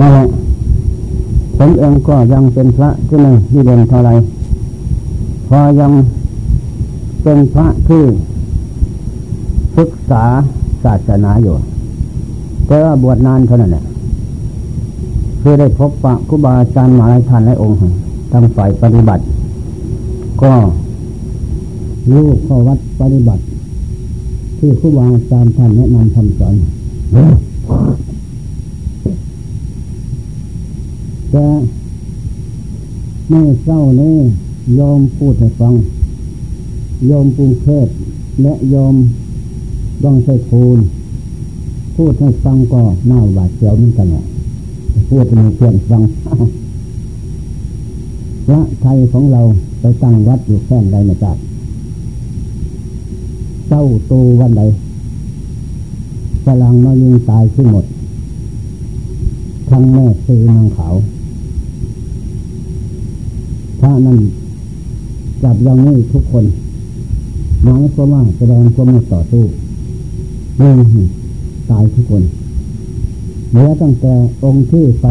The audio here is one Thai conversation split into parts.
นั่นแหละผมเองก็ยังเป็นพระที่ไม่ที่เด่นเท่าไรพอยังเป็นพระที่ศึกษาศาสนาอยู่ แต่ว่าบวชนานเท่านั้นแหละคือได้พบปะครูบาอาจารย์มาหลายท่านหลายองค์ทางฝ่ายปฏิบัติ ก็รู้ข้อวัดปฏิบัติ ที่ครูบาอาจารย์ท่านแนะนำคำสอน แต่เมื่อเศร้านี้ยอมพูดให้ฟัง ยอมปรุงเทศและยอมต้องใส่ทูลพูดให้ฟังก็น่าหวาดเสียวเหมือนกันแหละพูดให้เพื่อนฟังพระไทยของเราไปตั้งวัดอยู่แค่ใดนะจ๊ะเจ้าตูวันใดฝรั่งมายิงตายขึ้นหมดทั้งแม่ซีนางขาว พระนั้นจับอย่างนี้ทุกคนหมายความว่าแสดงความไม่ต่อสู้เรื่องตายทุกคนเหลือตั้งแต่องค์ที่ไป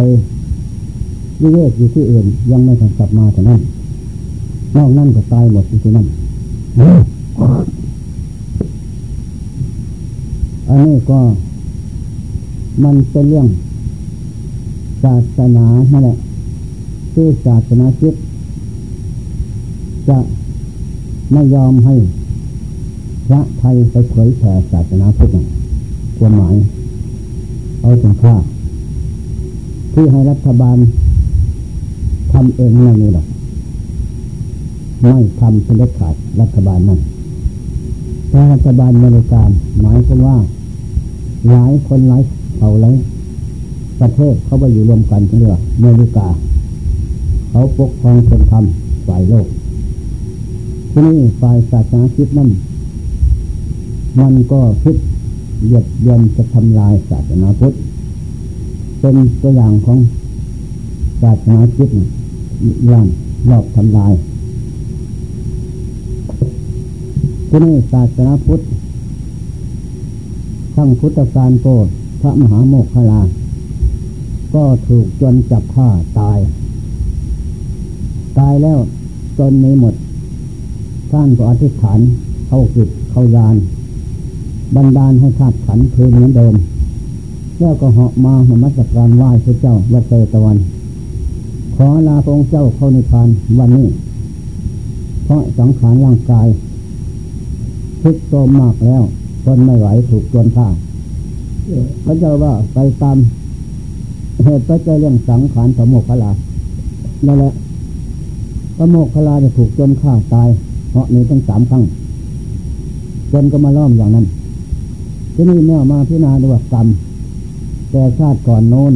วิเวกอยู่ที่อื่น ยังไม่ทันกลับมาแต่นั้นนอกนั่นก็ตายหมดที่นั่นอันนี้ก็มันเป็นเรื่องศาสนานั่นแหละคือศาสนาคิด จะไม่ยอมให้พระไทยไปเผยแผ่ศาสนาพุทธความหมาย เอาถึงค่าที่ให้รัฐบาลทำเองไม่มีหรอกไม่ทำเป็นเด็ดขาดรัฐบาลนั่นถ้ารัฐบาลบริการหมายความว่าหลายคนหลายเขาหลายประเทศเขาไปอยู่รวมกันเรียกว่าอเมริกา เขาปกครองเป็นธรรมฝ่ายโลก ที่นี่ฝ่ายศาสนาคิดนั่นมันก็คิดเหยียดเยียนจะทำลายศาสนาพุทธเป็นตัวอย่างของศาสนาคิดย่างรอบทำลายที่นี่ศาสนาพุทธทั้งพุทธการโกพระมหาโมคคลา ก็ถูกจนจับฆ่าตาย ตายแล้วจนไม่หมด ท่านก็อธิษฐานเข้าจิตเข้ายานบันดาลให้ธาตุขันคืนเหมือนเดิม แล้วก็เหาะมานมัสการไหว้พระเจ้าวัดเตตะวัน ขอลาพระองค์เจ้าเข้าในพานวันนี้ เพราะสังขารร่างกายทุกโทมมากแล้วทนไม่ไหวถูกจนฆ่าพระเจ้าว่าไปตามเหตุปัจจัยเรื่องสังขารสมุขลานั่นแหละพระโมกขลาจะถูกจนฆ่าตาย เพราะนี้ตั้งสามครั้งจนก็มาล้อมอย่างนั้น ที่นี่แม่มาพิจารณาดูว่ากรรมแต่ชาติก่อนโน้น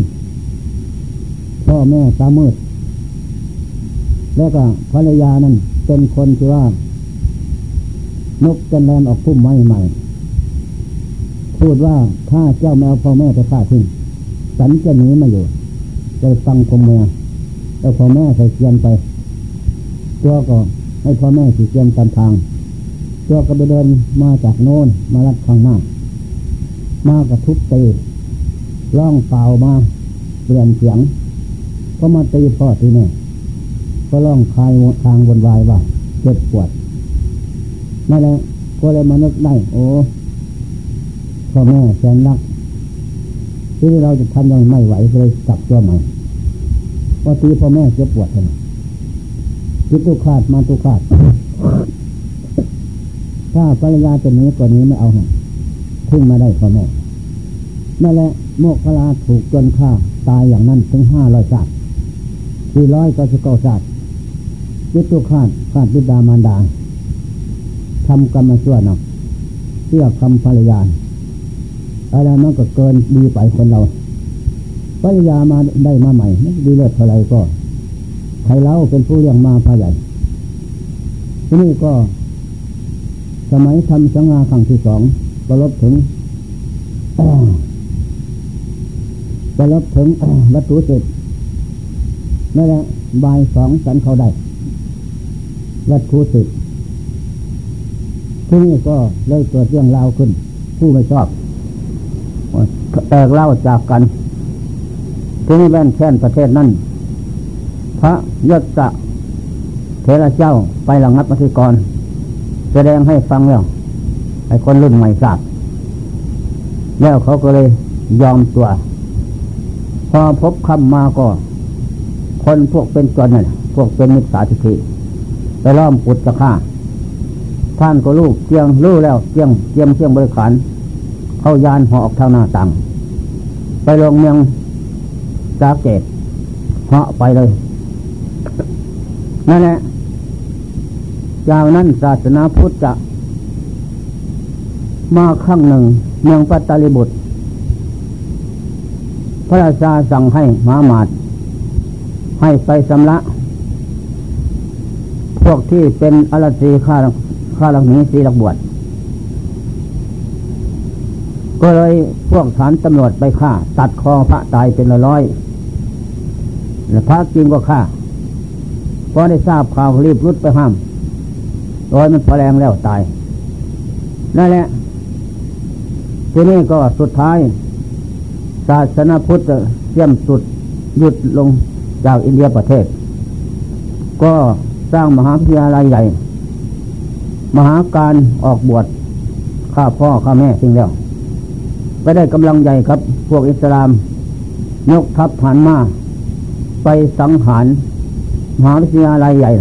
พ่อแม่ตามืด แล้วก็ภรรยานั้นเป็นคนที่ว่านกกันแลนออกพุ่มไม้ใหม่ พูดว่าถ้าเจ้าแมวพ่อแม่จะฆ่าทิ้งสันจะหนีมาอยู่จะฟังคมเมียแล้วพ่อแม่ใส่เกียนไป ตัวก็ ให้พ่อแม่สีเกียนตามทางตัวก็ไปเดินมาจากโน้นมาลัดข้างหน้า มากระทุบตีร้องเปล่ามาเปลี่ยนเสียง ก็มาตีพ่อที่นี่ก็ร้องคลายทางบนวายว่าเจ็บปวดนั่นแหละก็เลยมานึกได้ โอ้พ่อแม่แสนรักที่เราจะทำยังไม่ไหวเลยกลับตัวใหม่พอตีพ่อแม่เจ็บปวดเลย คิดตุขาดมาตุขาด ถ้าภรรยาจะนี้ก่อนนี้ไม่เอาให้ขึ้นมาได้พ่อแม่นั่นแหละโมกขลาถูกจนฆ่า ตายอย่างนั้นถึงห้าร้อยศาสตร์สี่ร้อยก็จะเก้าศาสตร์ยึดตัวขาดขาดบิดามารดาทำกรรมชั่วเนาะเชื่อคำภรรยาอะไรมันก็เกินดีไปคนเราภรรยามาได้มาใหม่ดีเลิศเท่าไรก็ ใครเล่าเป็นผู้เลี้ยงมาพาใหญ่ ที่นี่ก็ สมัยทำสังฆาครั้งที่สองก็ลบถึงจะลบถึงวัตถุสิทธิ์นั่นแหละบายสองสันเขาได้ วัตถุสิทธิ์ที่นี่ก็เลยเกิดเรื่องราวขึ้น ผู้ไม่ชอบแตกเล่าจากกันที่นี่แว่นแค่นประเทศนั้น พระยศจะเทระเจ้าไปหลังนับอธิกร แสดงให้ฟังแล้วไอ้คนรุ่นใหม่ทราบแล้วเขาก็เลยยอมตัว พอพบคำมาก็ คนพวกเป็นจนน่ะพวกเป็นมิจฉาทิฏฐิไปล้อมปุตจะฆ่าท่านก็ลูกเกียงรู้แล้วเกียงเกียมเกียงบริขารเข้ายานหอออกทางหน้าต่าง ไปลงเมืองสาเกตเหาะไปเลย นั่นแหละยาวนั้นศาสนาพุทธจะมาข้งหนึ่งเมืองปัตตาลิบุตร พระราชาสั่งให้มาหมาด ให้ไปสำละพวกที่เป็นอรสีข้าข้าหลักนี้สีหลักบวชก็เลยพวกฐานตำรวจไปฆ่า ตัดคอพระตายเป็นร้อย แล้วพระจริงก็ฆ่า พอได้ทราบข่าวรีบรุดไปห้ามโดยมันพอแรงแล้วตายนั่นแหละทีนี้ก็สุดท้ายศาสนาพุทธเยี่ยมสุดหยุดลงจากอินเดียประเทศ ก็สร้างมหาวิทยาลัยใหญ่ มหาการออกบวชข้าพ่อข้าแม่สิ่งแล้วไปได้กำลังใหญ่ครับ พวกอิสลาม ยกทัพผ่านมา ไปสังหาร มหาวิทยาลัยใหญ่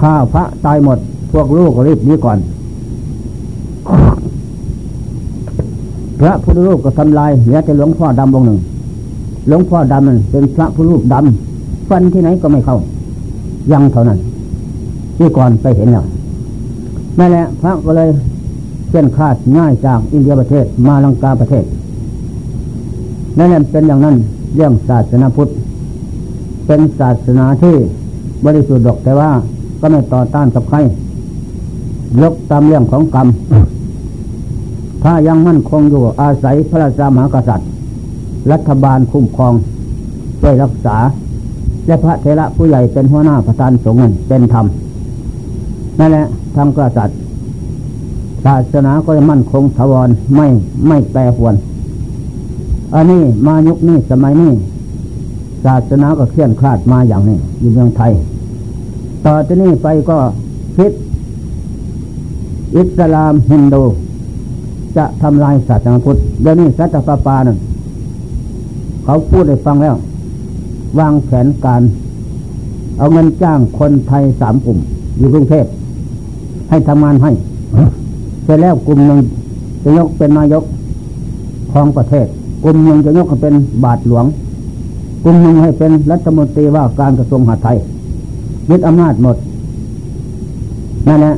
ข้าพระตายหมด พวกลูกรีบนี้ก่อน พระพุทธรูปก็ทำลายเหลือแต่หลวงพ่อดำองหนึ่ง หลวงพ่อดำนั้นเป็นพระพุทธรูปดำฟันที่ไหนก็ไม่เข้า ยังเท่านั้นที่ก่อนไปเห็นแล้วนั่นแหละพระก็เลยเส้นคาดง่ายจากอินเดียประเทศมาลังกาประเทศนั่นแหละเป็นอย่างนั้นเรื่องศาสนาพุทธ เป็นศาสนาที่บริสุทธิ์ดกแต่ว่าก็ไม่ต่อต้านกับใครยกตามเรื่องของกรรม ถ้ายังมั่นคงอยู่อาศัยพระราชามหากษัตริย์ รัฐบาลคุ้มครองช่วยรักษา และพระเทระผู้ใหญ่เป็นหัวหน้าประธานสงฆ์เป็นธรรมนั่นแหละทางกษัตริย์ศาสนาก็จะมั่นคงถาวรไม่ไม่แปรปวน อันนี้มายุคนี้สมัยนี้ ศาสนาก็เคลื่อนคลาดมาอย่างนี้อยู่เมืองไทย ต่อจากนี้ไปก็คิดอิสลามฮินดู จะทำลายศาสนาพุทธเดี๋ยวนี้สัตปาปานั่นเขาพูดให้ฟังแล้ว วางแผนการ เอาเงินจ้างคนไทยสามกลุ่ม อยู่กรุงเทพให้ทำงานให้เสร็จแล้วกลุ่มหนึ่งจะยกเป็นนายกของประเทศ กลุ่มหนึ่งจะยกเป็นบาทหลวง กลุ่มหนึ่งให้เป็นรัฐมนตรีว่าการกระทรวงมหาดไทยยึดอำนาจหมดนั่นแหละ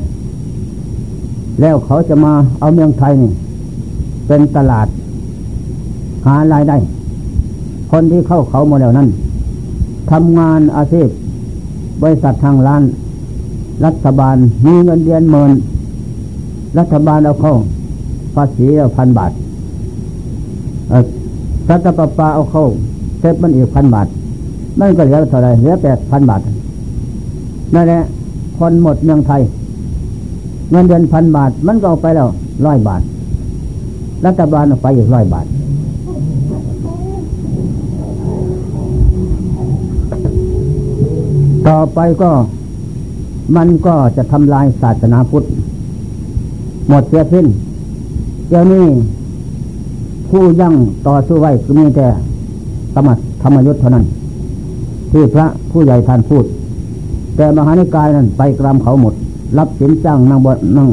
แล้วเขาจะมาเอาเมืองไทยนี่เป็นตลาด หารายได้ คนที่เข้าเขาโมเดลนั้นทำงานอาชีพ บริษัททางร้าน รัฐบาลมีเงินเดือนหมื่นรัฐบาลเอาเข้า ภาษีเอาพันบาทรัฐประปาเอาเข้า เทปมันอีกพันบาทนั่นก็เหลือเท่าไรเหลือแปดพันบาทนั่นแหละคนหมดเมืองไทย เงินเดือนพันบาท มันก็เอาไปแล้วร้อยบาท รัฐบาลเอาไปอีกร้อยบาท ต่อไปก็มันก็จะทำลายศาสนาพุทธ หมดเสียสิ้น เดี๋ยวนี้ผู้ยั่งต่อสู้ไว้คือมีแต่ มธรรมยุทธ์เท่านั้น ที่พระผู้ใหญ่ท่านพูด แต่มหานิกายนั้นไปกรามเขาหมด รับสินจ้างนั่งบนนั่ง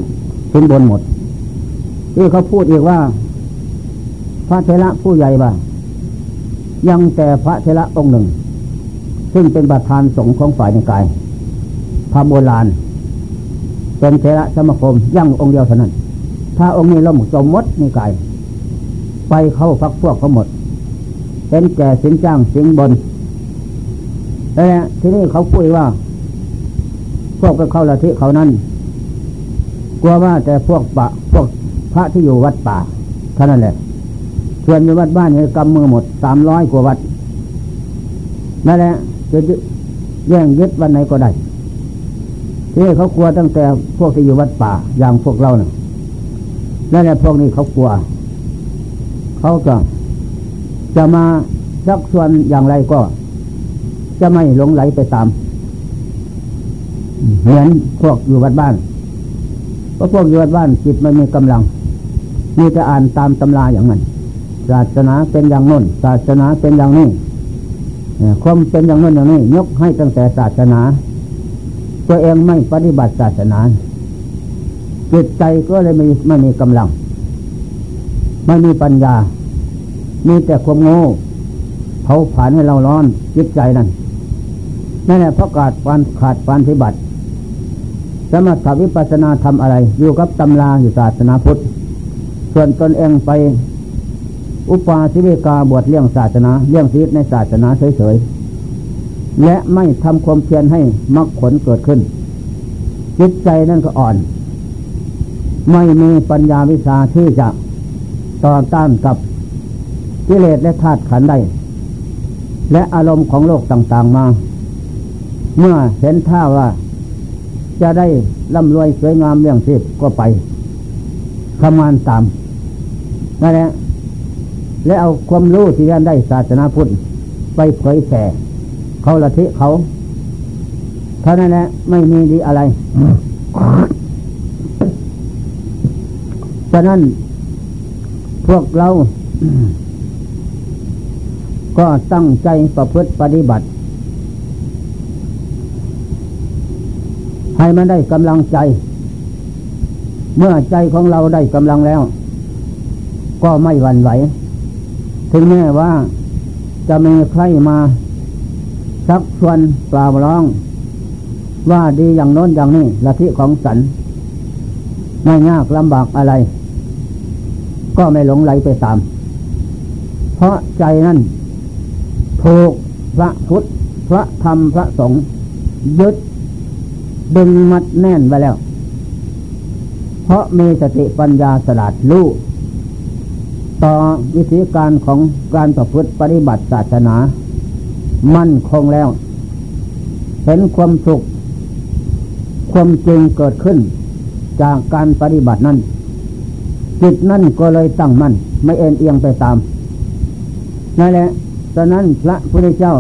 สินบนหมด ที่เขาพูดอีกว่า พระเทระผู้ใหญ่บ้ายังแต่พระเทระองค์หนึ่ง ซึ่งเป็นประธานสงฆ์ของฝ่ายนิกายพระโบราณเป็นเทระสมคมยั่งองค์เดียวเท่านั้น ถ้าองค์นี้ล่มจมมดนี่กาย ไปเข้าพักพวกเขาหมด เป็นแก่สินจ้างสินบนแล้วที่นี้เขาพูดว่า พวกไปเข้าละทิเขานั้นกลัวว่าแต่พวกปะพวกพระที่อยู่วัดป่าเท่านั้นแหละส่วนอยู่วัดบ้านเนี่ยกำมือหมดสามร้อยกว่าวัดนั่นแหละจะแย่งยึดวันไหนก็ได้ที่เขากลัวตั้งแต่พวกที่อยู่วัดป่าอย่างพวกเราเนะ่ะนั่นแหละพวกนี้เขากลัว เขาก็ จะมาสักส่วนอย่างไรก็ จะไม่หลงไหลไปตาม เหมือนพวกอยู่วัดบ้านเพราะพวกอยู่วัดบ้านจิตไม่มีกำลัง มีแต่อ่านตามตำราอย่างนั้นศาสนาเป็นอย่างน้นศาสนาเป็นอย่างนี้ความเป็นอย่างน้นอย่างนี้ยกให้ตั้งแต่ศาสนา ตัวเองไม่ปฏิบัติศาสนาจิตใจก็เลยไม่ไม่มีกำลัง ไม่มีปัญญา มีแต่ความโง่เผาผลาญให้เราร้อนจิตใจนั่นนั่นแหละเพราะขาดการขาดการปฏิบัติ สมถวิปัสนาทำอะไร อยู่กับตำราอยู่ศาสนาพุทธ ส่วนตนเองไป อุปาสิวิกาบวชเลี้ยงศาสนาเลี้ยงชีวิตในศาสนาเฉยๆ และไม่ทำความเพียรให้มรรคผลเกิดขึ้น จิตใจนั่นก็อ่อน ไม่มีปัญญาวิชาที่จะต่อต้านกับ กิเลสและธาตุขันได้ และอารมณ์ของโลกต่างๆมา เมื่อเห็นท่าว่าจะได้ร่ำรวยสวยงามเรื่องชีพก็ไปขมานตามนั่นแหละและเอาความรู้ที่ท่านได้ศาสนาพุทธไปเผยแผ่เขาละทิเขาเท่านั้นแหละไม่มีดีอะไรฉะนั้นพวกเรา ก็ตั้งใจประพฤติปฏิบัติ ให้มันได้กำลังใจ เมื่อใจของเราได้กำลังแล้ว ก็ไม่หวั่นไหว ถึงแม้ว่าจะมีใครมาชักชวนกล่าร้อง ว่าดีอย่างโน้นอย่างนี้ละทิของสัน ไม่ยากลำบากอะไร ก็ไม่หลงไหลไปตาม เพราะใจนั้น ถูกพระพุทธพระธรรมพระสงฆ์ยึดดึงมัดแน่นไว้แล้ว เพราะมีสติปัญญาสลาดรู้ต่อวิธีการของการประพฤติปฏิบัติศาสนา มั่นคงแล้ว เห็นความสุข ความจริงเกิดขึ้น จากการปฏิบัตินั้นจิตนั่นก็เลยตั้งมั่นไม่เอ็นเอียงไปตามนั่นแหละ ฉะนั้นพระพุทธเจ้า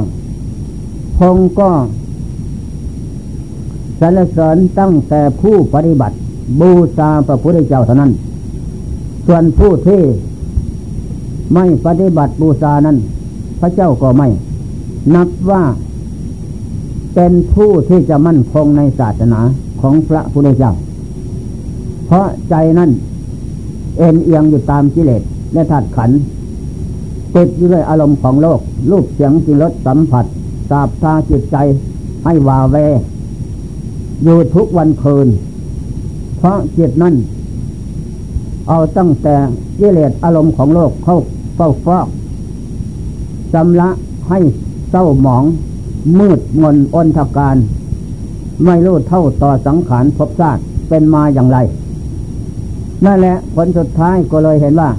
คงก็สรรเสริญตั้งแต่ผู้ปฏิบัติ บูชาพระพุทธเจ้าเท่านั้น ส่วนผู้ที่ไม่ปฏิบัติบูชานั้น พระเจ้าก็ไม่ นับว่าเป็นผู้ที่จะมั่นคงในศาสนาของพระพุทธเจ้า เพราะใจนั้นเอ็นเอียงอยู่ตามกิเลสและธาตุขัน ติดอยู่ด้วยอารมณ์ของโลก รูปเสียงจิรสสัมผัสสาบตาจิตใจให้วาเว อยู่ทุกวันคืน เพราะจิตนั่นเอาตั้งแต่กิเลสอารมณ์ของโลกเข้าเฝ้าฟอกจำละให้เศร้าหมอง มืดงนอนทการ ไม่รู้เท่าต่อสังขารภพชาติเป็นมาอย่างไร นั่นแหละผลสุดท้ายก็เลยเห็นว่า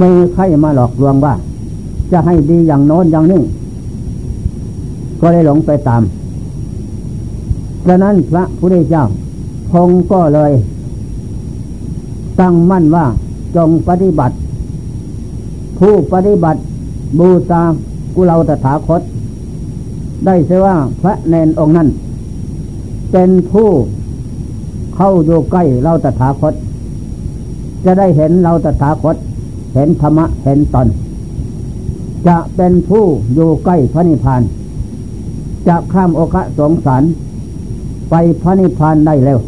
มีใครมาหลอกลวงว่า จะให้ดีอย่างโน้นอย่างนี้ ก็ได้หลงไปตามดังนั้นพระพุทธเจ้าคงก็เลย ตั้งมั่นว่าจงปฏิบัติ ผู้ปฏิบัติบูชากุเลาตถาคต ได้เสว่าพระเนนองค์นั้น เป็นผู้เข้าอยู่ใกล้เราตถาคต จะได้เห็นเราตถาคต เห็นธรรมะเห็นตนจะเป็นผู้อยู่ใกล้พระนิพพาน จะข้ามโอกะสงสาร ไปพระนิพพานได้แล้ว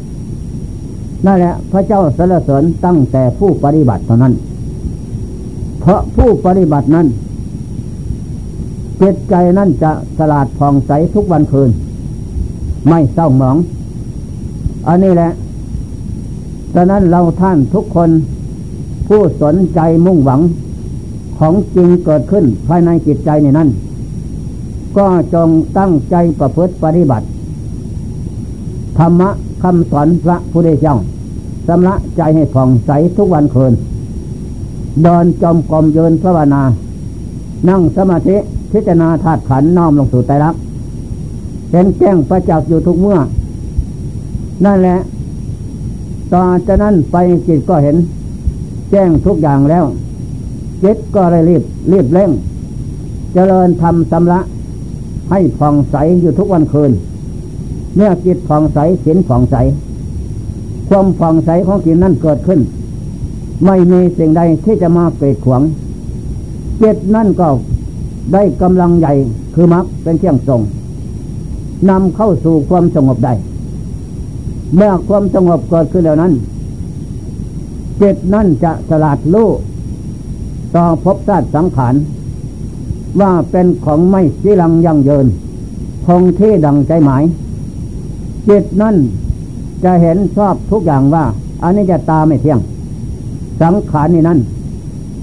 นั่นแหละพระเจ้าสรรเสริญตั้งแต่ผู้ปฏิบัติเท่านั้น เพราะผู้ปฏิบัตินั้นจิตใจนั่นจะสลาดผ่องใสทุกวันคืน ไม่เศร้าหมอง อันนี้แหละดังนั้นเราท่านทุกคน ผู้สนใจมุ่งหวังของจริงเกิดขึ้นภายในจิตใจในนั้น ก็จงตั้งใจประพฤติปฏิบัติ ธรรมะคำสอนพระพุทธเจ้าสำละใจให้ผ่องใสทุกวันคืนเดินจมกรมเยินภาวนา นั่งสมาธิพิจารณาธาตุขันน้อมลงสู่ใจรักเห็นแจ้งประจักษ์อยู่ทุกเมื่อ นั่นแหละ ต่อจากนั้นไปจิตก็เห็น แจ้งทุกอย่างแล้วจิตก็เลยรีบรีบเร่ง เจริญทำสำระให้ผ่องใสอยู่ทุกวันคืน เมื่อจิตผ่องใสศีลผ่องใส ความผ่องใสของจิตนั้นเกิดขึ้น ไม่มีสิ่งใดที่จะมาเปิดขวางจิตนั่นก็ได้กำลังใหญ่คือมรรคเป็นเครื่องทรงนำเข้าสู่ความสงบได้ เมื่อความสงบเกิดขึ้นแล้วนั้น จิตนั่นจะสลาดรู้ต่อพบชาติสังขารว่าเป็นของไม่จีรังยั่งยืน คงที่ดังใจหมาย จิตนั่นจะเห็นชอบทุกอย่างว่าอันนี้จะตาไม่เที่ยง สังขารนี่นั่น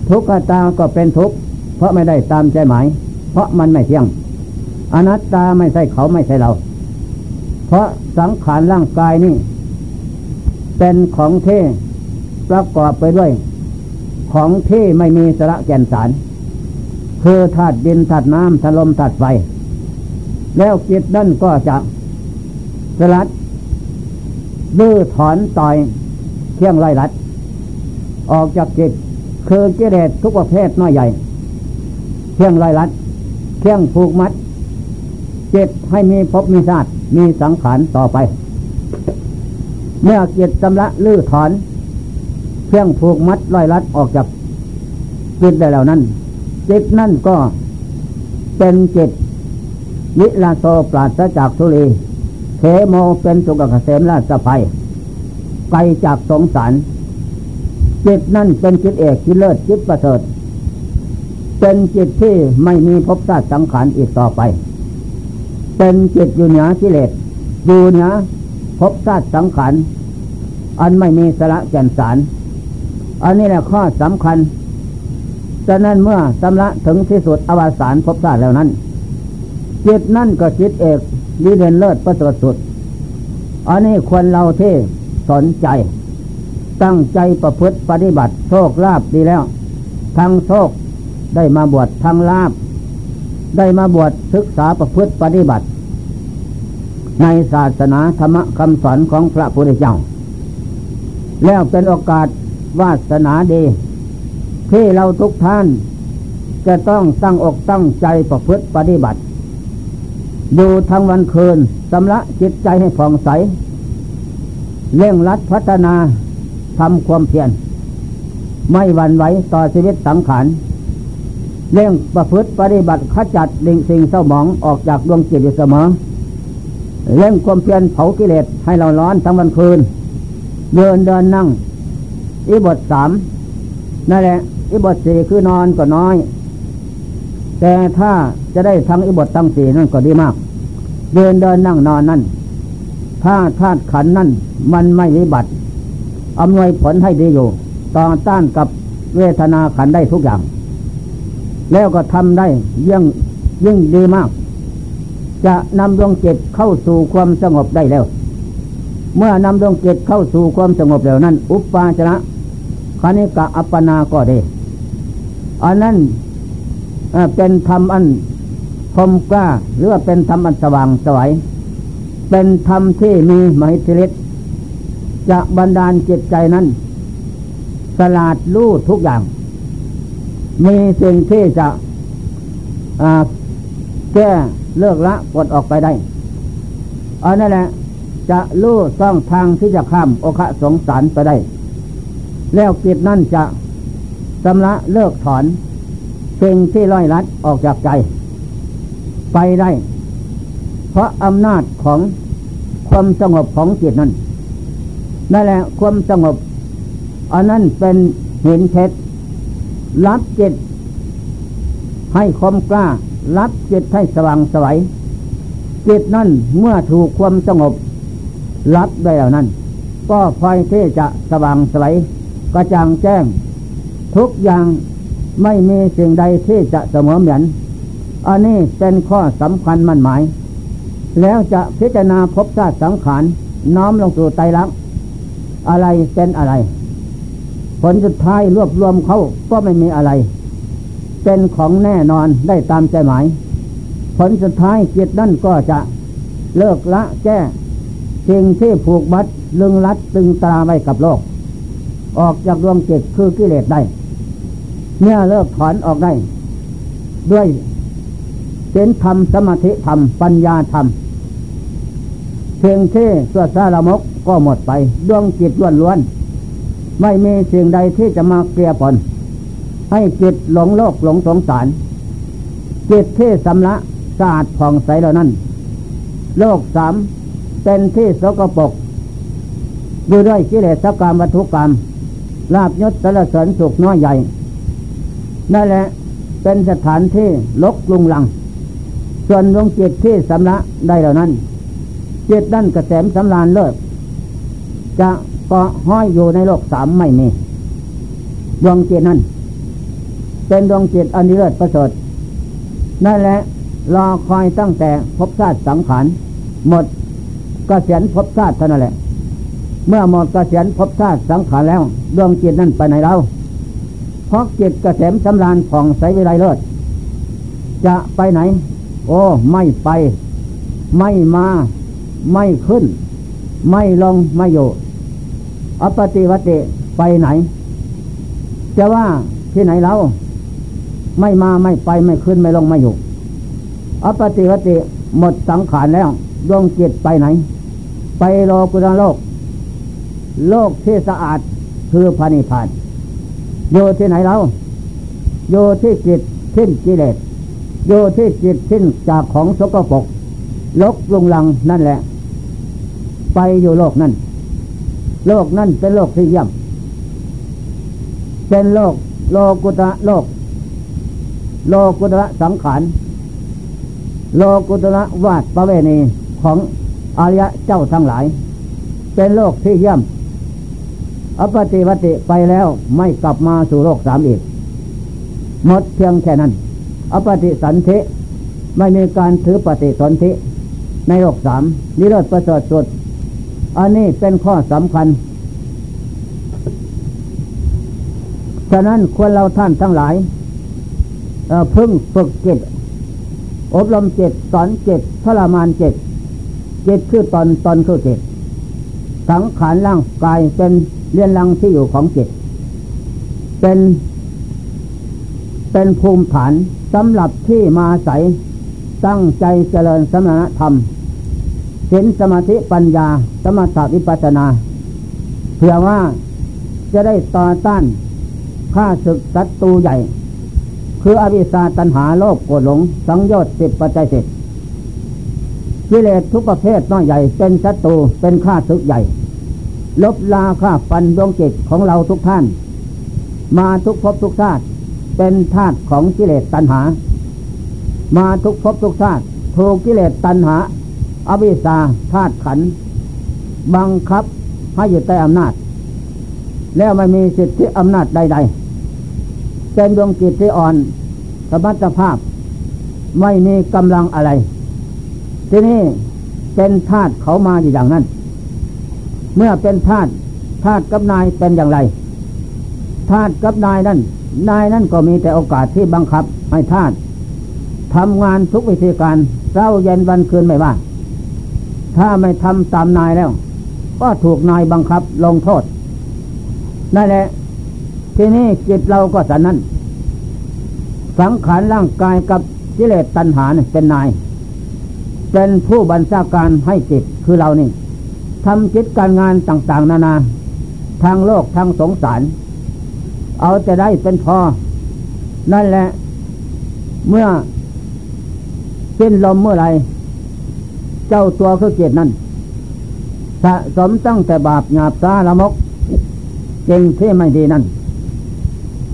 ทุกขตาก็เป็นทุกข์เพราะไม่ได้ตามใจหมาย เพราะมันไม่เที่ยง อนัตตาไม่ใช่เขาไม่ใช่เรา เพราะสังขารร่างกายนี่ เป็นของเท ประกอบไปด้วย ของที่ไม่มีสระแก่นสาร คือธาตุดินธาตุน้ำธาตุลมธาตุไฟ แล้วจิตนั่นก็จะสลัดดื้อถอนต่อยเที่ยงไล่รัด ออกจากจิตคือกิเลสทุกประเภทน้อยใหญ่เที่ยงไล่รัดเที่ยงผูกมัดจิตให้มีภพมีชาติมีสังขารต่อไป เมื่อจิตจำละลื้อถอน เที่ยงผูกมัดไล่รัดออกจากจิตได้แล้วนั้นจิตนั่นก็เป็นจิตวิลาโซปราศจากทุลีเขโมเป็นสุกเกษมราชภัยไกลจากสงสารจิตนั่นเป็นจิตเอกจิตเลิศจิตประเสริฐเป็นจิตที่ไม่มีภพชาติสังขารอีกต่อไป เป็นจิตอยู่เหนือกิเลสอยู่เหนือภพชาติสังขารอันไม่มีสระแก่นสาร อันนี้แหละข้อสำคัญฉะนั้นเมื่อสำระถึงที่สุดอวสานพบชาติแล้วนั้น จิตนั่นก็จิตเอกดีเด่นเลิศประเสริฐสุด อันนี้ควรเราที่สนใจ ตั้งใจประพฤติปฏิบัติโชคลาภดีแล้ว ทั้งโชคได้มาบวชทั้งลาภได้มาบวชศึกษาประพฤติปฏิบัติ ในศาสนาธรรมคำสอนของพระพุทธเจ้า แล้วเป็นโอกาส วาสนาดี ที่เราทุกท่าน จะต้องตั้งอกตั้งใจประพฤติปฏิบัติดูทั้งวันคืนสำละจิตใจให้ผ่องใสเร่งรัดพัฒนาทำความเพียรไม่หวั่นไหวต่อชีวิตสังขารเร่งประพฤติปฏิบัติขจัดดิ่งสิ่งเศร้าหมองออกจากดวงจิตอยู่เสมอเร่งความเพียรเผากิเลสให้เราร้อนทั้งวันคืน เดินเดินนั่ง อีบทสามนั่นแหละ อิบทสี่คือนอนก็น้อย แต่ถ้าจะได้ทั้งอิบททั้งสี่นั่นก็ดีมาก เดินเดินนั่งนอนนั่นถ้าธาตุขันนั่นมันไม่วิบัติอำนวยผลให้ดีอยู่ ต่อต้านกับเวทนาขันได้ทุกอย่าง แล้วก็ทำได้ยิ่งยิ่งดีมาก จะนำดวงจิตเข้าสู่ความสงบได้แล้ว เมื่อนำดวงจิตเข้าสู่ความสงบแล้วนั้น อุปปาจนะ คณิกะอัปปนาก็ดีอันนั้นเป็นธรรมอันคมกล้าหรือว่าเป็นธรรมอันสว่างสวยเป็นธรรมที่มีมหิทธิฤทธิ์จะบันดาลจิตใจนั้น สลาดรู้ทุกอย่าง มีสิ่งที่จะแก้เลิกละกดออกไปได้อันนั่นแหละจะรู้ซ่องทางที่จะข้ามโอคะสงสารไปได้ แล้วจิตนั่นจะสำละเลิกถอนสิ่งที่ร้อยลัดออกจากใจ ไปได้ เพราะอำนาจของความสงบของจิตนั้นนั่นแหละความสงบ อันนั้นเป็นเห็นเพชรรับจิต ให้คมกล้า รับจิตให้สว่างสวัยจิตนั้นเมื่อถูกความสงบ รับได้แล้วนั้น ก็คอยที่จะสว่างสวัย กระจ่างแจ้ง ทุกอย่างไม่มีสิ่งใดที่จะเสมอเหมือนอันนี้เป็นข้อสำคัญมั่นหมาย แล้วจะพิจารณาพบชาติสังขารน้อมลงสู่ไตรลักษณ์อะไรเป็นอะไร ผลสุดท้ายรวบรวมเขาก็ไม่มีอะไร เป็นของแน่นอนได้ตามใจหมาย ผลสุดท้ายจิตนั่นก็จะเลิกละแก้สิ่งที่ผูกมัด ลึงรัดตึงตราไว้กับโลก ออกจากดวงจิตคือกิเลสได้ เมื่อเลิกถอนออกได้ ด้วยเป็นธรรมสมาธิธรรมปัญญาธรรมเพียงที่สวดสารมกก็หมดไป ดวงจิตล้วนล้วน ไม่มีสิ่งใดที่จะมาเกลียผลให้จิตหลงโลกหลงสงสาร จิตที่สำละสะอาดผ่องใสเหล่านั้น โลกสามเป็นที่สกปรกอยู่ด้วยกิเลสกรรมวัตถุกรรม ลาบยศสารเสริญสุขน้อยใหญ่ นั่นแหละเป็นสถานที่ลกลุงลัง ส่วนดวงจิตที่สำละได้เหล่านั้น จิตนั่นกระแสมสำลานเลิศจะเกาะห้อยอยู่ในโลกสามไม่มีดวงจิตนั้น เป็นดวงจิตอันเลิศประเสริฐนั่นแหละรอคอยตั้งแต่พบชาติสังขารหมดกเกษียณพบชาติเท่านั้นแหละ เมื่อหมดกเกษียณพบชาติสังขารแล้วดวงจิตนั่นไปไหนเราเพราะจิตกระแสมสำราญผ่องใสวิไลเลิศจะไปไหน โอ้ ไม่ไป ไม่มา ไม่ขึ้น ไม่ลง ไม่อยู่อปฏิวัติไปไหน จะว่าที่ไหนเราไม่มาไม่ไปไม่ขึ้นไม่ลงไม่อยู่อปฏิวัติหมดสังขารแล้วดวงจิตไปไหน ไปโลกุตโลก โลกที่สะอาดคือพระนิพพานอยู่ที่ไหนเราอยู่ที่จิตสิ้นกิเลสอยู่ที่จิตสิ้นจากของสกปรกลกลุงลังนั่นแหละ ไปอยู่โลกนั้นโลกนั้นเป็นโลกที่ย่ำเป็นโลกโลกุตระโลก โลกุตระสังขารโลกุตระวาดประเวณีของอริยะเจ้าทั้งหลาย เป็นโลกที่ย่ำ อปฏิวัติไปแล้วไม่กลับมาสู่โลกสามอีก หมดเพียงแค่นั้น อปฏิสันธิไม่มีการถือปฏิสนธิในโลกสามนิโรธประเสริฐสุด อันนี้เป็นข้อสำคัญ ฉะนั้นควรเราท่านทั้งหลายพึ่งฝึกจิต อบรมจิตสอนจิตทรมานจิตจิตคือตอนตอนคือจิต สังขารร่างกายเป็น เรียนรังที่อยู่ของจิต เป็น เป็นภูมิฐานสำหรับที่มาใสตั้งใจเจริญสมณธรรมเห็นสมาธิปัญญา สมถะวิปัสนา เพื่อว่าจะได้ต่อต้านข้าศึกศัตรูใหญ่ คืออวิชาตันหาโลภโกรธหลง สังโยชน์สิบปัจจัยสิบกิเลสทุกประเภทน้อยใหญ่เป็นศัตรูเป็นข้าศึกใหญ่ ลบลาค่าฟันดวงจิตของเราทุกท่าน มาทุกภพทุกชาติเป็นธาตุของกิเลสตัณหา มาทุกภพทุกชาติถูกกิเลสตัณหา อวิชชาธาตุขัน บังคับให้อยู่ใต้อำนาจ แล้วไม่มีสิทธิอำนาจใด ๆ เป็นดวงจิตที่อ่อนสมรรถภาพ ไม่มีกำลังอะไร ที่นี่เป็นธาตุเขามาอยู่อย่างนั้น เมื่อเป็นทาสทาสกับนายเป็นอย่างไรทาสกับนายนั่นนายนั่นก็มีแต่โอกาสที่บังคับให้ทาสทำงานทุกวิธีการเร้าเย็นวันคืนไม่ว่า ถ้าไม่ทำตามนายแล้ว ก็ถูกนายบังคับลงโทษนั่นแหละทีนี้จิตเราก็สันนั้น สังขารร่างกายกับกิเลสตัณหาเป็นนาย เป็นผู้บัญชาการให้จิตคือเรานี่ ทำจิตการงานต่างๆ นานา ทางโลกทางสงสาร เอาจะได้เป็นพอ นั่นแหละ เมื่อสิ้นลมเมื่อไร เจ้าตัวคือเกียรตินั้นสะสมตั้งแต่บาปหยาบซาละมกเก่งที่ไม่ดีนั่น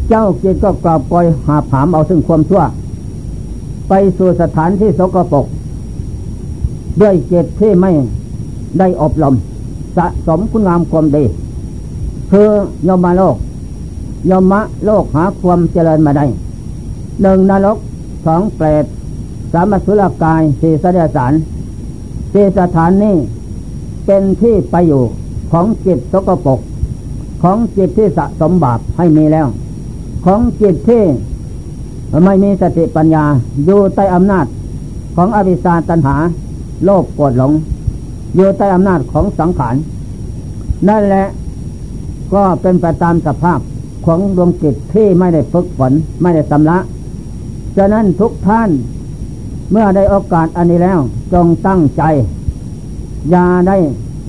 เจ้าเกียรติก็กราบปล่อยหาผามเอาซึ่งความชั่ว ไปสู่สถานที่สกปรกด้วยเจตที่ไม่ ได้อบรมสะสมคุณงามความดี คือยมมาโลกยมมะโลกหาความเจริญมาได้หนึ่งนรกสองเปรตสามสุรกายสี่สเดสารสี่สถานนี้เป็นที่ไปอยู่ของจิตสกปรกของจิตที่สะสมบาปให้มีแล้ว ของจิตที่ไม่มีสติปัญญาอยู่ใต้อำนาจของอวิชชาตันหา โลภโกรธหลง อยู่ใต้อำนาจของสังขาร นั่นแหละก็เป็นไปตามสภาพของดวงจิตที่ไม่ได้ฝึกฝนไม่ได้สำละฉะนั้นทุกท่านเมื่อได้โอกาสอันนี้แล้ว จงตั้งใจ อย่าได้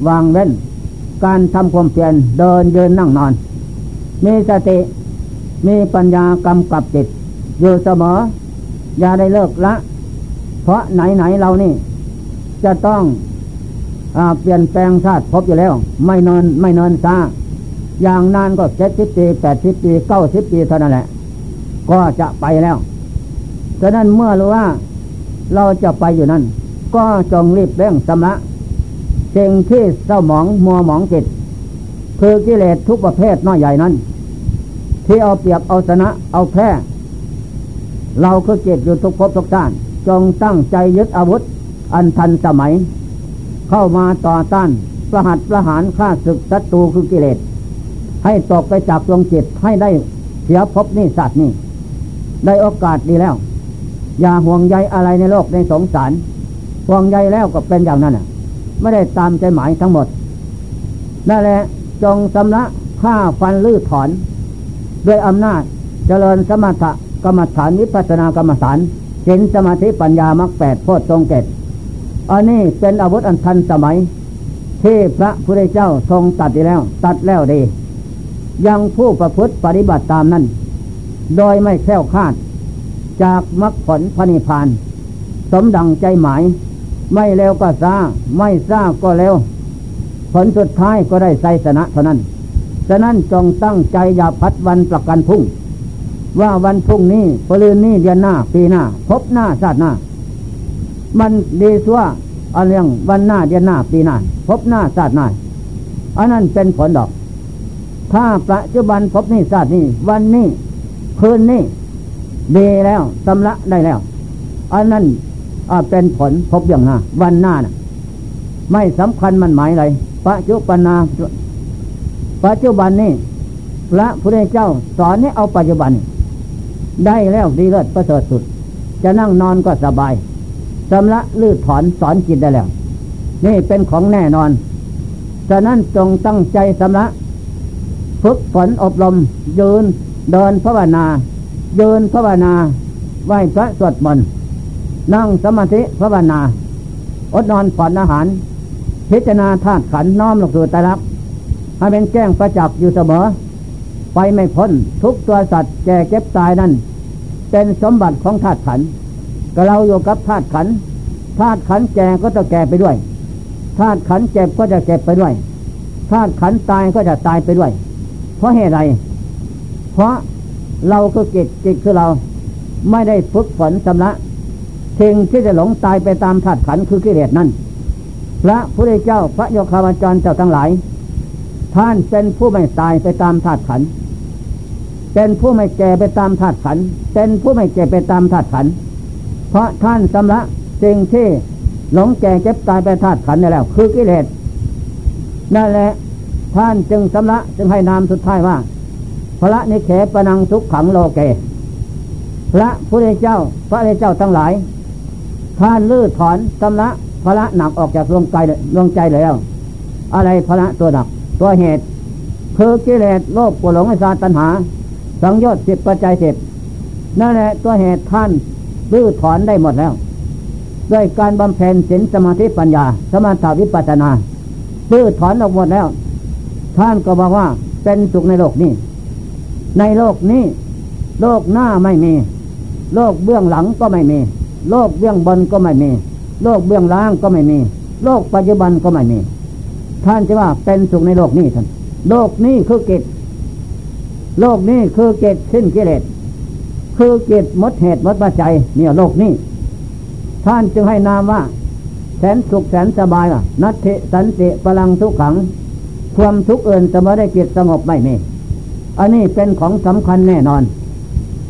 วางเว้น การทำความเพียรเดินยืนนั่งนอน มีสติมีปัญญากำกับจิต อยู่เสมอ อย่าได้เลิกละ เพราะไหนไหนเรานี่ จะต้อง เปลี่ยนแปลงชาติพบอยู่แล้ว ไม่นอนไม่นอนซาอย่างนานก็เจ็ดสิบปีแปดสิบปีเก้าสิบปีเท่านั้นแหละ ก็จะไปแล้วฉะนั้นเมื่อรู้ว่าเราจะไปอยู่นั่นก็จงรีบเร่งสำระสิ่งที่เศร้าหมองมัวหมองจิตคือกิเลสทุกประเภทน้อยใหญ่นั้น ที่เอาเปรียบเอาชนะเอาแพ้ เราคือเกตอยู่ทุกภพทุกด้านจงตั้งใจยึดอาวุธ อันทันสมัย เข้ามาต่อต้านประหัตประหารฆ่าศึกศัตรูคือกิเลส ให้ตกไปจากดวงจิตให้ได้เสียภพนี่สัตว์นี่ ได้โอกาสดีแล้ว อย่าห่วงใยอะไรในโลกในสงสาร ห่วงใยแล้วก็เป็นอย่างนั้นอะ ไม่ได้ตามใจหมายทั้งหมดนั่นแหละจงสำระฆ่าฟันลื้อถอน ด้วยอำนาจเจริญสมถะกรรมฐานวิปัสนากรรมฐานศีลสมาธิปัญญามรรคแปดโพชฌงเกต อันนี้เป็นอาวุธอันทันสมัย ที่พระพุทธเจ้าทรงตัดดีแล้ว ตัดแล้วดี ยังผู้ประพฤติปฏิบัติตามนั้น โดยไม่แค่วคาด จากมรรคผลพระนิพพาน สมดังใจหมาย ไม่เร็วก็ซาไม่ซาก็เร็ว ผลสุดท้ายก็ได้ไสนะเท่านั้นฉะนั้นจงตั้งใจอย่าพัดวันประกันพุ่ง ว่าวันพุ่งนี้ปลืนนี้เดือนหน้า ปีหน้า พบหน้าชาติหน้า มันดีสัวอันเรื่องวันหน้าเดือนหน้าปีหน้าพบหน้าชาติหน้าอันนั้นเป็นผลดอก ถ้าปัจจุบันพบนี่ชาตินี้ วันนี้คืนนี้ดีแล้วสำละได้แล้ว อันนั้นเป็นผลพบอย่างหน้าวันหน้านะไม่สำคัญมันหมายอะไรปัจจุบันนาปัจจุบันนี้พระพุทธเจ้าสอนให้เอาปัจจุบัน ได้แล้วดีเลิศประเสริฐสุด จะนั่งนอนก็สบาย สำละลื้อถอนสอนจิตได้แล้ว นี่เป็นของแน่นอนฉะนั้นจงตั้งใจสำละฝึกฝนอบรม ยืนเดินภาวนา ยืนภาวนาไหว้พระสวดมนต์นั่งสมาธิภาวนา อดนอนผ่อนอาหาร พิจารณาธาตุขันน้อมลงสู่ตรับให้เป็นแจ้งประจักษ์อยู่เสมอ ไปไม่พ้นทุกตัวสัตว์แก่เก็บตายนั้นเป็นสมบัติของธาตุขัน ก็เราอยู่กับธาตุขันธาตุขันแก่ก็จะแก่ไปด้วยธาตุขันเจ็บก็จะเจ็บไปด้วยธาตุขันตายก็จะตายไปด้วย เพราะเหตุไร เพราะเราคือจิตจิตคือเรา ไม่ได้ฝึกฝนสำละสิ่งที่จะหลงตายไปตามธาตุขันคือกิเลสนั่น พระพุทธเจ้าพระโยคาวาจรเจ้าทั้งหลาย ท่านเป็นผู้ไม่ตายไปตามธาตุขัน เป็นผู้ไม่แก่ไปตามธาตุขัน เป็นผู้ไม่แก่ไปตามธาตุขัน เพราะท่านสำละสิ่งที่หลงแก่เจ็บตายไปธาตุขันนี่แล้ว คือกิเลสนั่นแหละท่านจึงสำละจึงให้นามสุดท้ายว่าพระนิเขปนังทุกขังโลเก พระพุทธเจ้า พระพุทธเจ้าทั้งหลาย ท่านลื้อถอนสำละพระหนักออกจากดวงใจดวงใจแล้ว อะไรพระตัวหนัก ตัวเหตุคือกิเลสโลภโกรธหลงไอซาตัณหา สังโยชน์สิบปัจจัยสิบนั่นแหละตัวเหตุท่าน ลื้อถอนได้หมดแล้ว ด้วยการบำเพ็ญศีลสมาธิปัญญา สมาธิวิปัสนาลื้อถอนออกหมดแล้ว ท่านก็บอกว่าเป็นสุขในโลกนี้ ในโลกนี้ โลกหน้าไม่มี โลกเบื้องหลังก็ไม่มี โลกเบื้องบนก็ไม่มี โลกเบื้องล่างก็ไม่มี โลกปัจจุบันก็ไม่มี ท่านจะว่าเป็นสุขในโลกนี้ท่านโลกนี้คือกิจโลกนี้คือกิจสิ้นกิเลส คือกิจมดเหตุมดปัจจัยเนี่ยโลกนี้ ท่านจึงให้นามว่า แสนสุขแสนสบายว่ะ นัตถิสันติพลังทุกขัง ความทุกข์เอื่นจะมาได้จิตสงบไม่มีอันนี้เป็นของสำคัญแน่นอน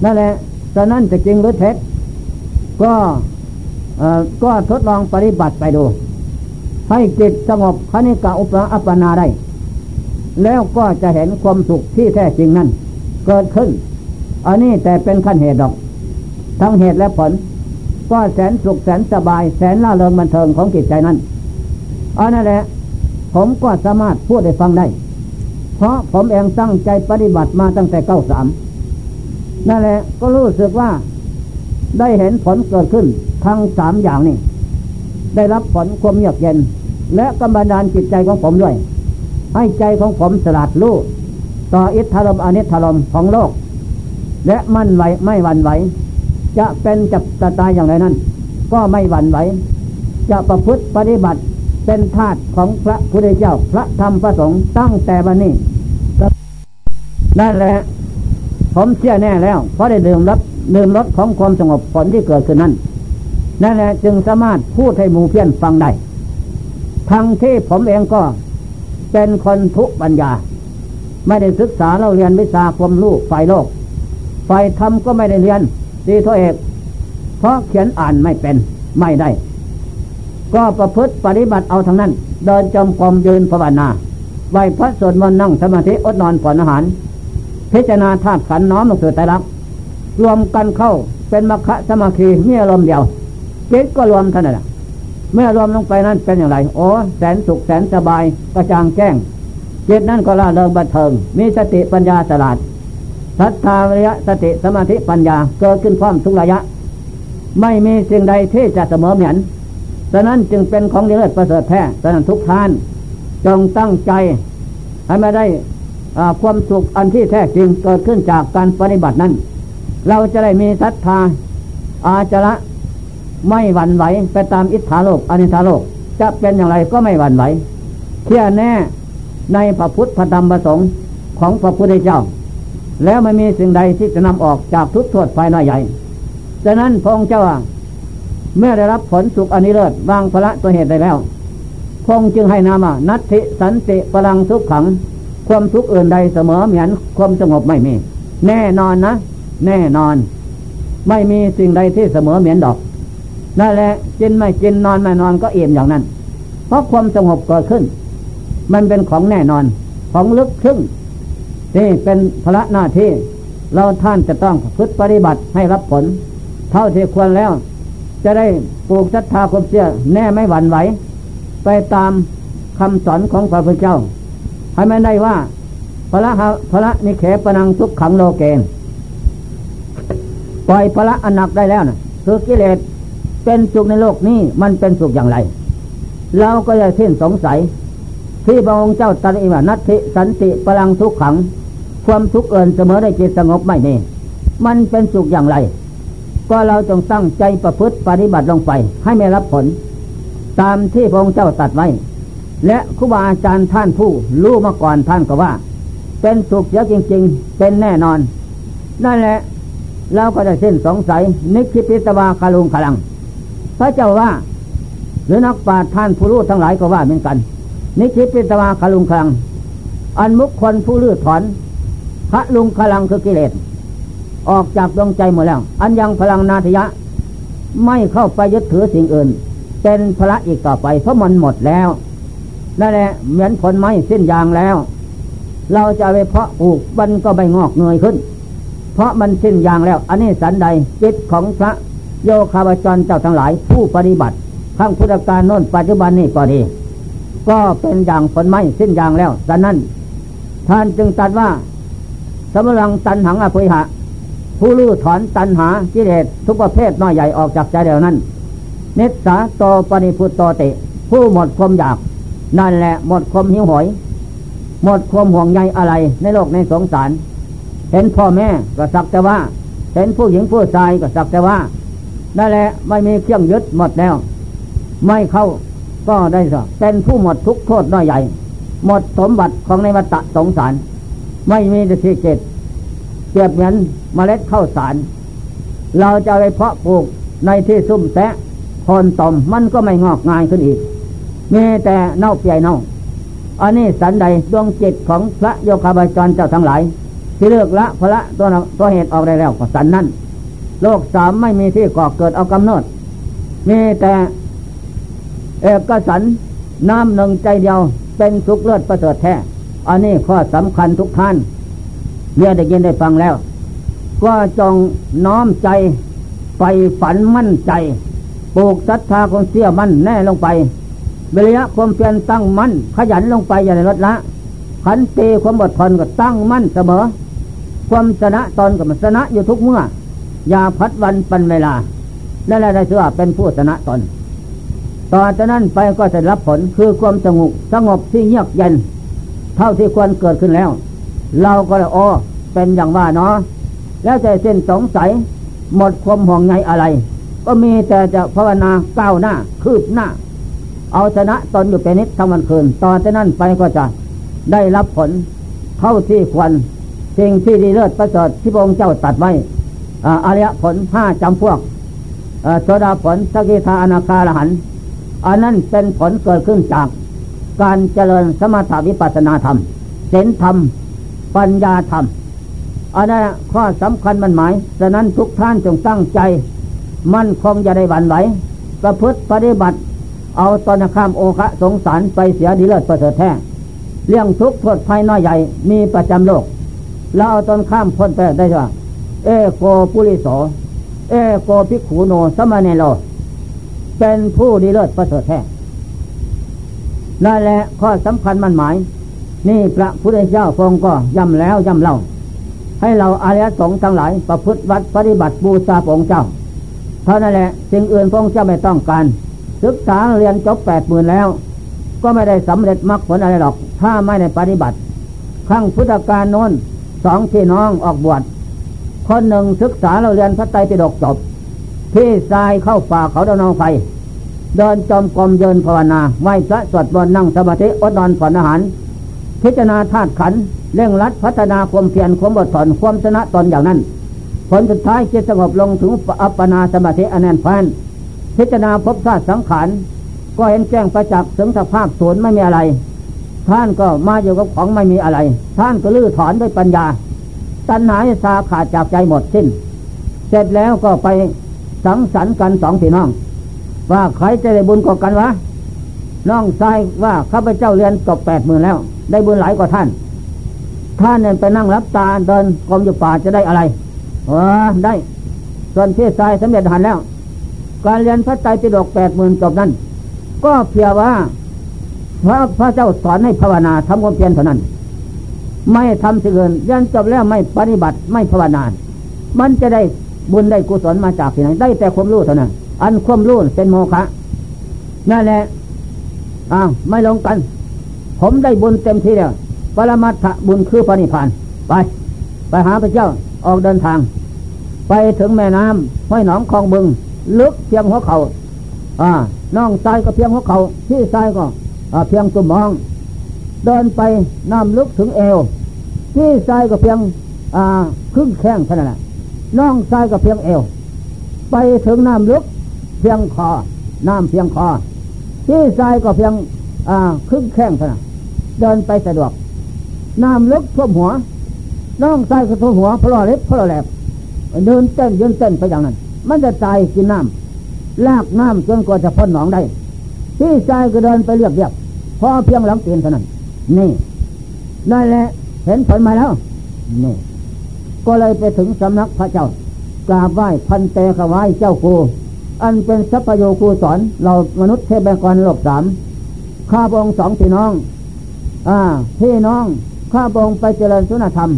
นั่นแหละฉะนั้นจะจริงหรือเท็จก็ก็ทดลองปฏิบัติไปดู ให้จิตสงบคณิกาอุปอัปนาได้ แล้วก็จะเห็นความสุขที่แท้จริงนั้น เกิดขึ้น อันนี้แต่เป็นขั้นเหตุดอก ทั้งเหตุและผล ก็แสนสุขแสนสบาย แสนล่าเริงบันเทิงของจิตใจนั้นอันนั่นแหละ ผมก็สามารถพูดให้ฟังได้ เพราะผมเองตั้งใจปฏิบัติมาตั้งแต่เก้าสามนั่นแหละก็รู้สึกว่าได้เห็นผลเกิดขึ้นทั้งสามอย่างนี้ได้รับผลความเยือกเย็น และกำบันดาลจิตใจของผมด้วย ให้ใจของผมสลัดลู่ต่ออิทธารมอนิธารมของโลก และมั่นไหวไม่หวั่นไหว จะเป็นจะจะตายอย่างไรนั้น ก็ไม่หวั่นไหว จะประพฤติปฏิบัติเป็นทาสของพระพุทธเจ้า พระธรรมพระสงฆ์ตั้งแต่วันนี้นั่นแหละผมเชื่อแน่แล้วเพราะได้ดื่มรับดื่มรสของความสงบผลที่เกิดขึ้นนั้นนั่นแหละจึงสามารถพูดให้หมู่เพี้ยนฟังได้ทั้งที่ผมเองก็เป็นคนทุปัญญา ไม่ได้ศึกษาเราเรียนวิชาความรู้ฝ่ายโลก ฝ่ายธรรมก็ไม่ได้เรียนดีทเอก เพราะเขียนอ่านไม่เป็นไม่ได้ ก็ประพฤติปฏิบัติเอาทั้งนั้น เดินจมกรมยืนภาวนาไหวพระสวดมนต์นั่งสมาธิอดนอนผ่อนอาหาร พิจารณาธาตุขันน้อมลงสู่ใจรักรวมกันเข้าเป็นมรรคสมาธิมีอารมณ์เดียวจิตก็รวมเท่านั้นเมื่อรวมลงไปนั้นเป็นอย่างไร โอ้แสนสุขแสนสบายกระจ่างแจ้งจิตนั้นก็ละเริงบันเทิง มีสติปัญญาสลาด ศรัทธาวิริยะสติสมาธิปัญญาเกิดขึ้นพร้อมทุกระยะ ไม่มีสิ่งใดที่จะเสมอเหมือนฉะนั้นจึงเป็นของเลิศประเสริฐแท้ฉะนั้นทุกท่าน จงตั้งใจให้ม่ได้ความสุขอันที่แท้จริงเกิดขึ้นจากการปฏิบัตินั้น เราจะได้มีศรัทธาอาจระไม่หวั่นไหวไปตามอิทธาโลกอนิธาโลก จะเป็นอย่างไรก็ไม่หวั่นไหวเชื่อแน่ในพระพุทธพระธรรมพระสงฆ์ของพระพุทธเจ้า แล้วไม่มีสิ่งใดที่จะนำออกจากทุกโทษภายในใหญ่ฉะนั้นพระองค์เจ้าเมื่อได้รับผลสุขอนิเลิศวางพระตัวเหตุได้แล้วพงจึงให้นามานัตติสันติพลังทุกขัง ความทุกข์อื่นใดเสมอเหมือนความสงบไม่มี แน่นอนนะ แน่นอน ไม่มีสิ่งใดที่เสมอเหมือนดอกนั่นแหละกินไม่กินนอนไม่นอนก็เอี่ยมอย่างนั้น เพราะความสงบเกิดขึ้น มันเป็นของแน่นอน ของลึกซึ้ง นี่เป็นพระหน้าที่เราท่านจะต้องพึ่งปฏิบัติให้รับผล เท่าที่ควรแล้ว จะได้ปลูกศรัทธาความเชื่อแน่ไม่หวั่นไหว ไปตามคำสอนของพระพุทธเจ้า ให้ไม่ได้ว่าพระพระนิเขปนังทุกขังโลเกนปล่อยพระอนักได้แล้วนะคือกิเลสเป็นสุขในโลกนี้มันเป็นสุขอย่างไร เราก็จะเส้นสงสัย ที่พระองค์เจ้าตรัสว่านัตติสันติพลังทุกขัง ความทุกข์เอินเสมอได้จิตสงบไม่นี่มันเป็นสุขอย่างไร ก็เราจงตั้งใจประพฤติปฏิบัติลงไป ให้ไม่รับผล ตามที่พระองค์เจ้าตัดไว้ และครูบาอาจารย์ท่านผู้รู้มาก่อนท่านก็ว่า เป็นสุขเยอะจริง ๆ เป็นแน่นอนนั่นแหละเราก็จะเส้นสงสัยนิคิปิตวาคาลุงขลัง พระเจ้าว่า หรือนักปราชญ์ท่านผู้รู้ทั้งหลายก็ว่าเหมือนกัน นิคิปิตวาคาลุงคลัง อันมุขคนผู้ลื้อถอน พระลุงคลังคือกิเลสออกจากดวงใจหมดแล้ว อันยังพลังนาทยะ ไม่เข้าไปยึดถือสิ่งอื่น เป็นพระอีกต่อไป เพราะมันหมดแล้วนั่นแหละเหมือนผลไม้สิ้นยางแล้ว เราจะไปเพาะปลูกมันก็ไม่งอกเงยขึ้น เพราะมันสิ้นยางแล้ว อันนี้สันใดจิตของพระโยคาบจรเจ้าทั้งหลาย ผู้ปฏิบัติข้างพุทธการโน้นปัจจุบันนี้ก็ดี ก็เป็นอย่างผลไม้สิ้นยางแล้วดังนั้นท่านจึงตัดว่า สมรังตันหังอภิหะ ผู้ลื้ถอนตันหากิเลสทุกประเภทน้อยใหญ่ออกจากใจเดียวนั้น เนสาโตปณิพุตโตเตผู้หมดความอยาก นั่นแหละหมดความหิวโหย หมดความห่วงใยอะไรในโลกในสงสาร เห็นพ่อแม่ก็สักแต่ว่า เห็นผู้หญิงผู้ชายก็สักแต่ว่า นั่นแหละไม่มีเครื่องยึดหมดแล้ว ไม่เข้าก็ได้สิเป็นผู้หมดทุกโทษน้อยใหญ่ หมดสมบัติของในวัฏสงสาร ไม่มีแต่ที่เจ็ดเกียบเหมือนเมล็ดข้าวสาร เราจะไปเพาะปลูกในที่ซุ่มแซะคนตอมมันก็ไม่งอกงายขึ้นอีก มีแต่เน่าเปียเน่าอันนี้สันใดดวงจิตของพระโยคาบาจรเจ้าทั้งหลาย ที่เลือกละพระตัวตัวเหตุออกได้แล้วก็สันนั้นโลกสามไม่มีที่ก่อเกิดเอากำเนิด มีแต่เอกสันน้ำหนึ่งใจเดียวเป็นสุขเลือดประเสริฐแท้ อันนี้ข้อสำคัญทุกท่านเมื่อได้ยินได้ฟังแล้ว ก็จงน้อมใจไปฝันมั่นใจปลูกศรัทธาของเสียมั่นแน่ลงไปวิริยะความเพียรตั้งมั่นขยันลงไปอย่าในลดละขันตีความอดทนก็ตั้งมั่นเสมอ ความชนะตนก็มันชนะอยู่ทุกเมื่อ อย่าพัดวันปันเวลานั่นแหละได้ชื่อว่าเป็นผู้ชนะตนต่อจากนั้นไปก็จะรับผลคือความสงบสงบที่เยือกเย็น เท่าที่ควรเกิดขึ้นแล้ว เราก็เลยโอ้เป็นอย่างว่าเนาะแล้วใจเส้นสงสัยหมดความห่วงใยอะไร ก็มีแต่จะภาวนาก้าวหน้า คืบหน้า เอาชนะตนอยู่เป็นนิดทั้งวันคืนต่อจากนั้นไปก็จะได้รับผลเท่าที่ควรสิ่งที่ดีเลิศประเสริฐที่พระองค์เจ้าตัดไว้อริยผลห้าจำพวกโสดาผลสกิทาอนาคาลหัน อันนั้นเป็นผลเกิดขึ้นจาก การเจริญสมถวิปัสนาธรรมเส้นธรรม ปัญญาธรรมอันนั้นข้อสำคัญมันหมายฉะนั้นทุกท่านจงตั้งใจ มั่นคงจะได้หวั่นไหวประพฤติปฏิบัติ เอาตอนข้ามโอคะสงสารไปเสียดีเลิศประเสริฐแท้เรื่องทุกข์โทษภัยน้อยใหญ่มีประจำโลก แล้วเอาตอนข้ามพ้นไปได้ว่า เอโกปุริโสเอโกภิกขุโนสมณเนโลเป็นผู้ดีเลิศประเสริฐแท้ นั่นแหละข้อสำคัญมันหมาย นี่พระพุทธเจ้าทรงก็ย้ำแล้วย้ำเล่า ให้เราอารยสงฆ์ทั้งหลายประพฤติวัดปฏิบัติบูชาองค์เจ้า เท่านั้นแหละสิ่งอื่นพระองค์เจ้าไม่ต้องการ ศึกษาเรียนจบแปดหมื่นแล้ว ก็ไม่ได้สำเร็จมรรคผลอะไรหรอก ถ้าไม่ได้ปฏิบัติ ครั้งพุทธกาลโน้นสองพี่น้องออกบวชคนหนึ่งศึกษาเราเรียนพระไตรปิฎกจบพี่ชายเข้าป่าเขาดอนองไฟ เดินจอมกรมเยินภาวนาไหวพระสวดบนต์นั่งสมาธิอดนอนผ่อนอาหาร พิจารณาธาตุขันเร่งรัดพัฒนาความเพียรความอดทนความชนะตนอย่างนั้น ผลสุดท้ายจิตสงบลงถึงอัปปนาสมาธิอนันต์แฟนพิจารณาพบธาตุสังขารก็เห็นแจ้งประจักษ์ถึงสภาพศูนย์ไม่มีอะไร ท่านก็มาอยู่กับของไม่มีอะไร ท่านก็ลื้อถอนด้วยปัญญา ตัณหาสาขาดจากใจหมดสิ้น เสร็จแล้วก็ไปสังสรรค์กันสองพี่น้อง ว่าใครจะได้บุญกว่ากันวะน้องชายว่าข้าพเจ้าเรียนจบแปดหมื่นแล้ว ได้บุญหลายกว่าท่าน ท่านเนี่ยไปนั่งรับตาเดินกรมอยู่ป่าจะได้อะไรเออได้ ส่วนพี่ชายสำเร็จหันแล้ว การเรียนพระไตรปิฎกแปดหมื่นจบนั้น ก็เพียงว่า พระพระเจ้าสอนให้ภาวนาทำความเพียรเท่านั้น ไม่ทำสิ่งอื่นเรียนจบแล้วไม่ปฏิบัติไม่ภาวนา มันจะได้บุญได้กุศลมาจากที่ไหนได้แต่ความรู้เท่านั้น อันความรู้เป็นโมฆะนั่นแหละอ้าวไม่ลงกัน ผมได้บุญเต็มที่แล้วปรมัตถบุญคือปณิพานไป ไปหาพระเจ้าออกเดินทาง ไปถึงแม่น้ำห้อยหนองคลองบึง ลึกเพียงหัวเขาอ่าน้องทรายก็เพียงหัวเขาที่ทรายก็เพียงตุ่มมอง เดินไปน้ำลึกถึงเอว ที่ทรายก็เพียงครึ่งแข้งเท่านั้นแหละน้องชายก็เพียงเอว ไปถึงน้ำลึก เพียงคอ น้ำเพียงคอ ที่ชายก็เพียงครึ่งแข้งเท่านั้นเดินไปสะดวก น้ำลึกท่วมหัว น้องชายก็ท่วมหัวพลอเล็บพลอแหลบเดินเต้นยืนเต้นไปอย่างนั้น มันจะตายกินน้ำลากน้ำจนกว่าจะพ้นหนองได้ ที่ชายก็เดินไปเรียบเรียบพอเพียงหลังเตียนเท่านั้น นี่นั่นแหละเห็นผลมาแล้วนี่ก็เลยไปถึงสำนักพระเจ้า กราบไหว้พันเตขวายเจ้าครู อันเป็นสัพยโยครูสอนเรามนุษย์เทพบกรโลกสามข้าพงสองพี่น้อง อ่าพี่น้องข้าพงไปเจริญสุนธรรม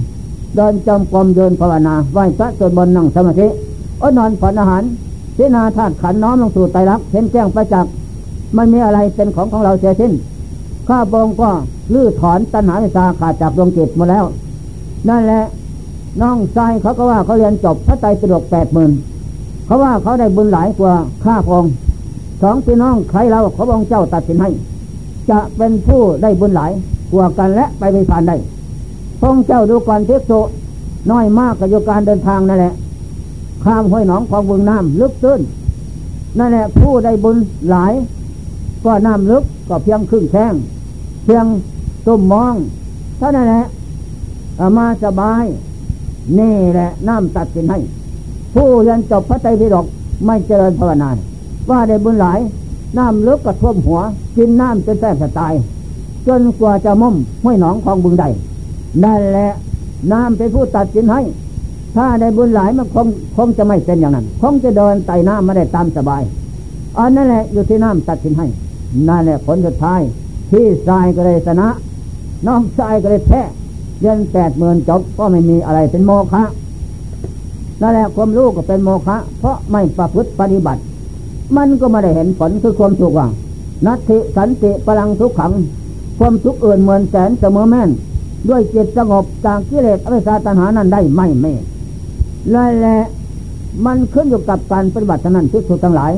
เดินจำกรมเดินภาวนาไหว้พระสวดบนต์นั่งสมาธิอดนอนผ่อนอาหารพินาธาตุขันน้อมลงสู่ไตรลักษณ์เห็นแจ้งประจักษ์มันมีอะไรเป็นของของเราเสียสิ้นข้าพงก็ลื้อถอนตัณหาวิสาขาดจากดวงจิตหมดแล้ว นั่นแหละน้องชายเขาก็ว่าเขาเรียนจบพระไตรปิฎกแปดหมื่น เขาะว่าเขาได้บุญหลายกว่าข้าพงสองพี่น้องใครเราเขาบองเจ้าตัดสินให้ จะเป็นผู้ได้บุญหลายกว่ากันและไปไปผ่านได้พงเจ้าดูก่อนเทพโซน้อยมากกับโยการเดินทางนั่นแหละ ข้ามห้วยหนองของบึงน้ำลึกตื้นนั่นแหละผู้ได้บุญหลาย ก็น้ำลึกก็เพียงครึ่งแข้งเพียงตุ่มมองเท่านั้นแหละมาสบาย นี่แหละน้ำตัดสินให้ ผู้เรียนจบพระไตรปิฎกไม่เจริญภาวนาว่าได้บุญหลาย น้ำลึกกระท่วมหัว กินน้ำจนแทบจะตาย จนกว่าจะม่มห้วยหนองของบึงใดนั่นแหละน้ำเป็นผู้ตัดสินให้ ถ้าได้บุญหลายมันคงคงจะไม่เป็นอย่างนั้น คงจะเดินไต่น้ำไม่ได้ตามสบายอันนั่นแหละอยู่ที่น้ำตัดสินให้นั่นแหละผลสุดท้ายที่ทรายก็เลยชนะ น้องทรายก็เลยแพ้เรียนแปดหมื่นจบก็ไม่มีอะไรเป็นโมฆะ นั่นแหละความรู้ก็เป็นโมฆะเพราะไม่ประพฤติปฏิบัติ มันก็ไม่ได้เห็นผลคือความสุขว่านัตถิสันติพลังทุกขัง ความทุกข์อื่นเหมือนแสนเสมอแม่น ด้วยจิตสงบจากกิเลสอวิชชาตัณหานั้นได้ไม่เม่และแหละมันขึ้นอยู่กับการปฏิบัตินั้นที่สุดทั้งหลาย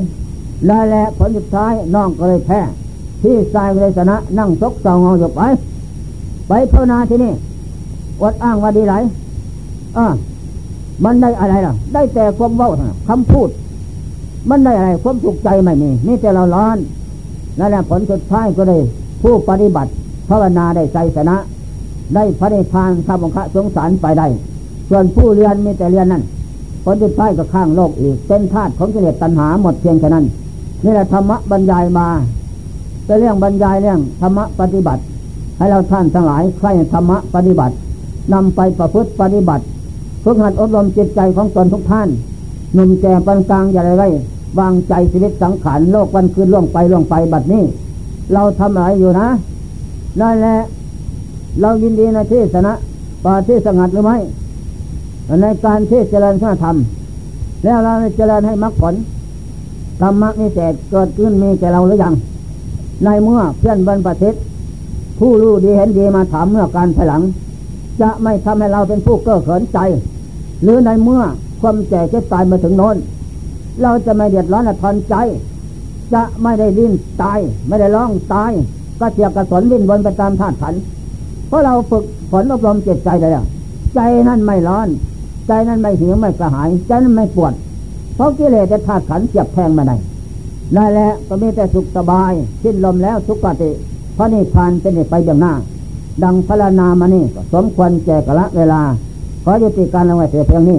และแหละผลสุดท้ายน้องก็เลยแพ้ที่สายเลยชนะนั่งซกเศร้าเงาอยู่ไป ไปภาวนาที่นี่วัดอ้างว่าดีไหลอ่า มันได้อะไรล่ะ ได้แต่ความเว้าคำพูด มันได้อะไรความสุขใจไม่มีนี่แต่เราร้อนนั่นแหละผลสุดท้ายก็ได้ผู้ปฏิบัติภาวนาได้ใจชนะ ได้พระนิพพานข้าบงคับสงสารไปได้ ส่วนผู้เรียนมีแต่เรียนนั่นผลสุดท้ายก็ข้างโลกอีก เป็นธาตุของกิเลสตัณหาหมดเพียงแค่นั้นนี่แหละธรรมะบรรยายมาเป็นเรื่องบรรยายเรื่องธรรมะปฏิบัติ ให้เราท่านทั้งหลายใครธรรมะปฏิบัตินำไปประพฤติปฏิบัติ ฝึกหัดอบรมจิตใจของตนทุกท่านหนุ่มแก่ปานกลางอย่าไรไรวางใจชีวิตสังขารโลกวันคืนล่วงไปล่วงไปบัดนี้ เราทำอะไรอยู่นะนั่นแหละเรายินดีในที่สนะป่าที่สงัดหรือไม่ในการที่เจริญข้าธรรม แล้วเราเจริญให้มรรคผลธรรมะนี่แจกเกิดขึ้นมีแก่เราหรือยัง ในเมื่อเพื่อนบรรพชิตผู้รู้ดีเห็นดีมาถามเมื่อการภายหลัง จะไม่ทำให้เราเป็นผู้เก้อเขินใจ หรือในเมื่อความแก่เจ็บตายมาถึงน้นเราจะไม่เดือดร้อนทอนใจ จะไม่ได้ดิ้นตาย ไม่ได้ร้องตาย ก็เสียกระสนวิ่นวนไปตามธาตุขันเพราะเราฝึกฝนอบรมจิตใจเลยใจนั่นไม่ร้อน ใจนั่นไม่หิวไม่กระหาย ใจนั่นไม่ปวด เพราะกิเลสจะธาตุขันเจ็บแทงมาได้นั่นแหละก็มีแต่สุขสบายสิ้นลมแล้วทุกขติเพราะนี่พานเป็นไปเบื้องหน้า ดังพระนามานี่สมควรแก่กะละเวลา ขอยุติการลงไว้เพียงนี้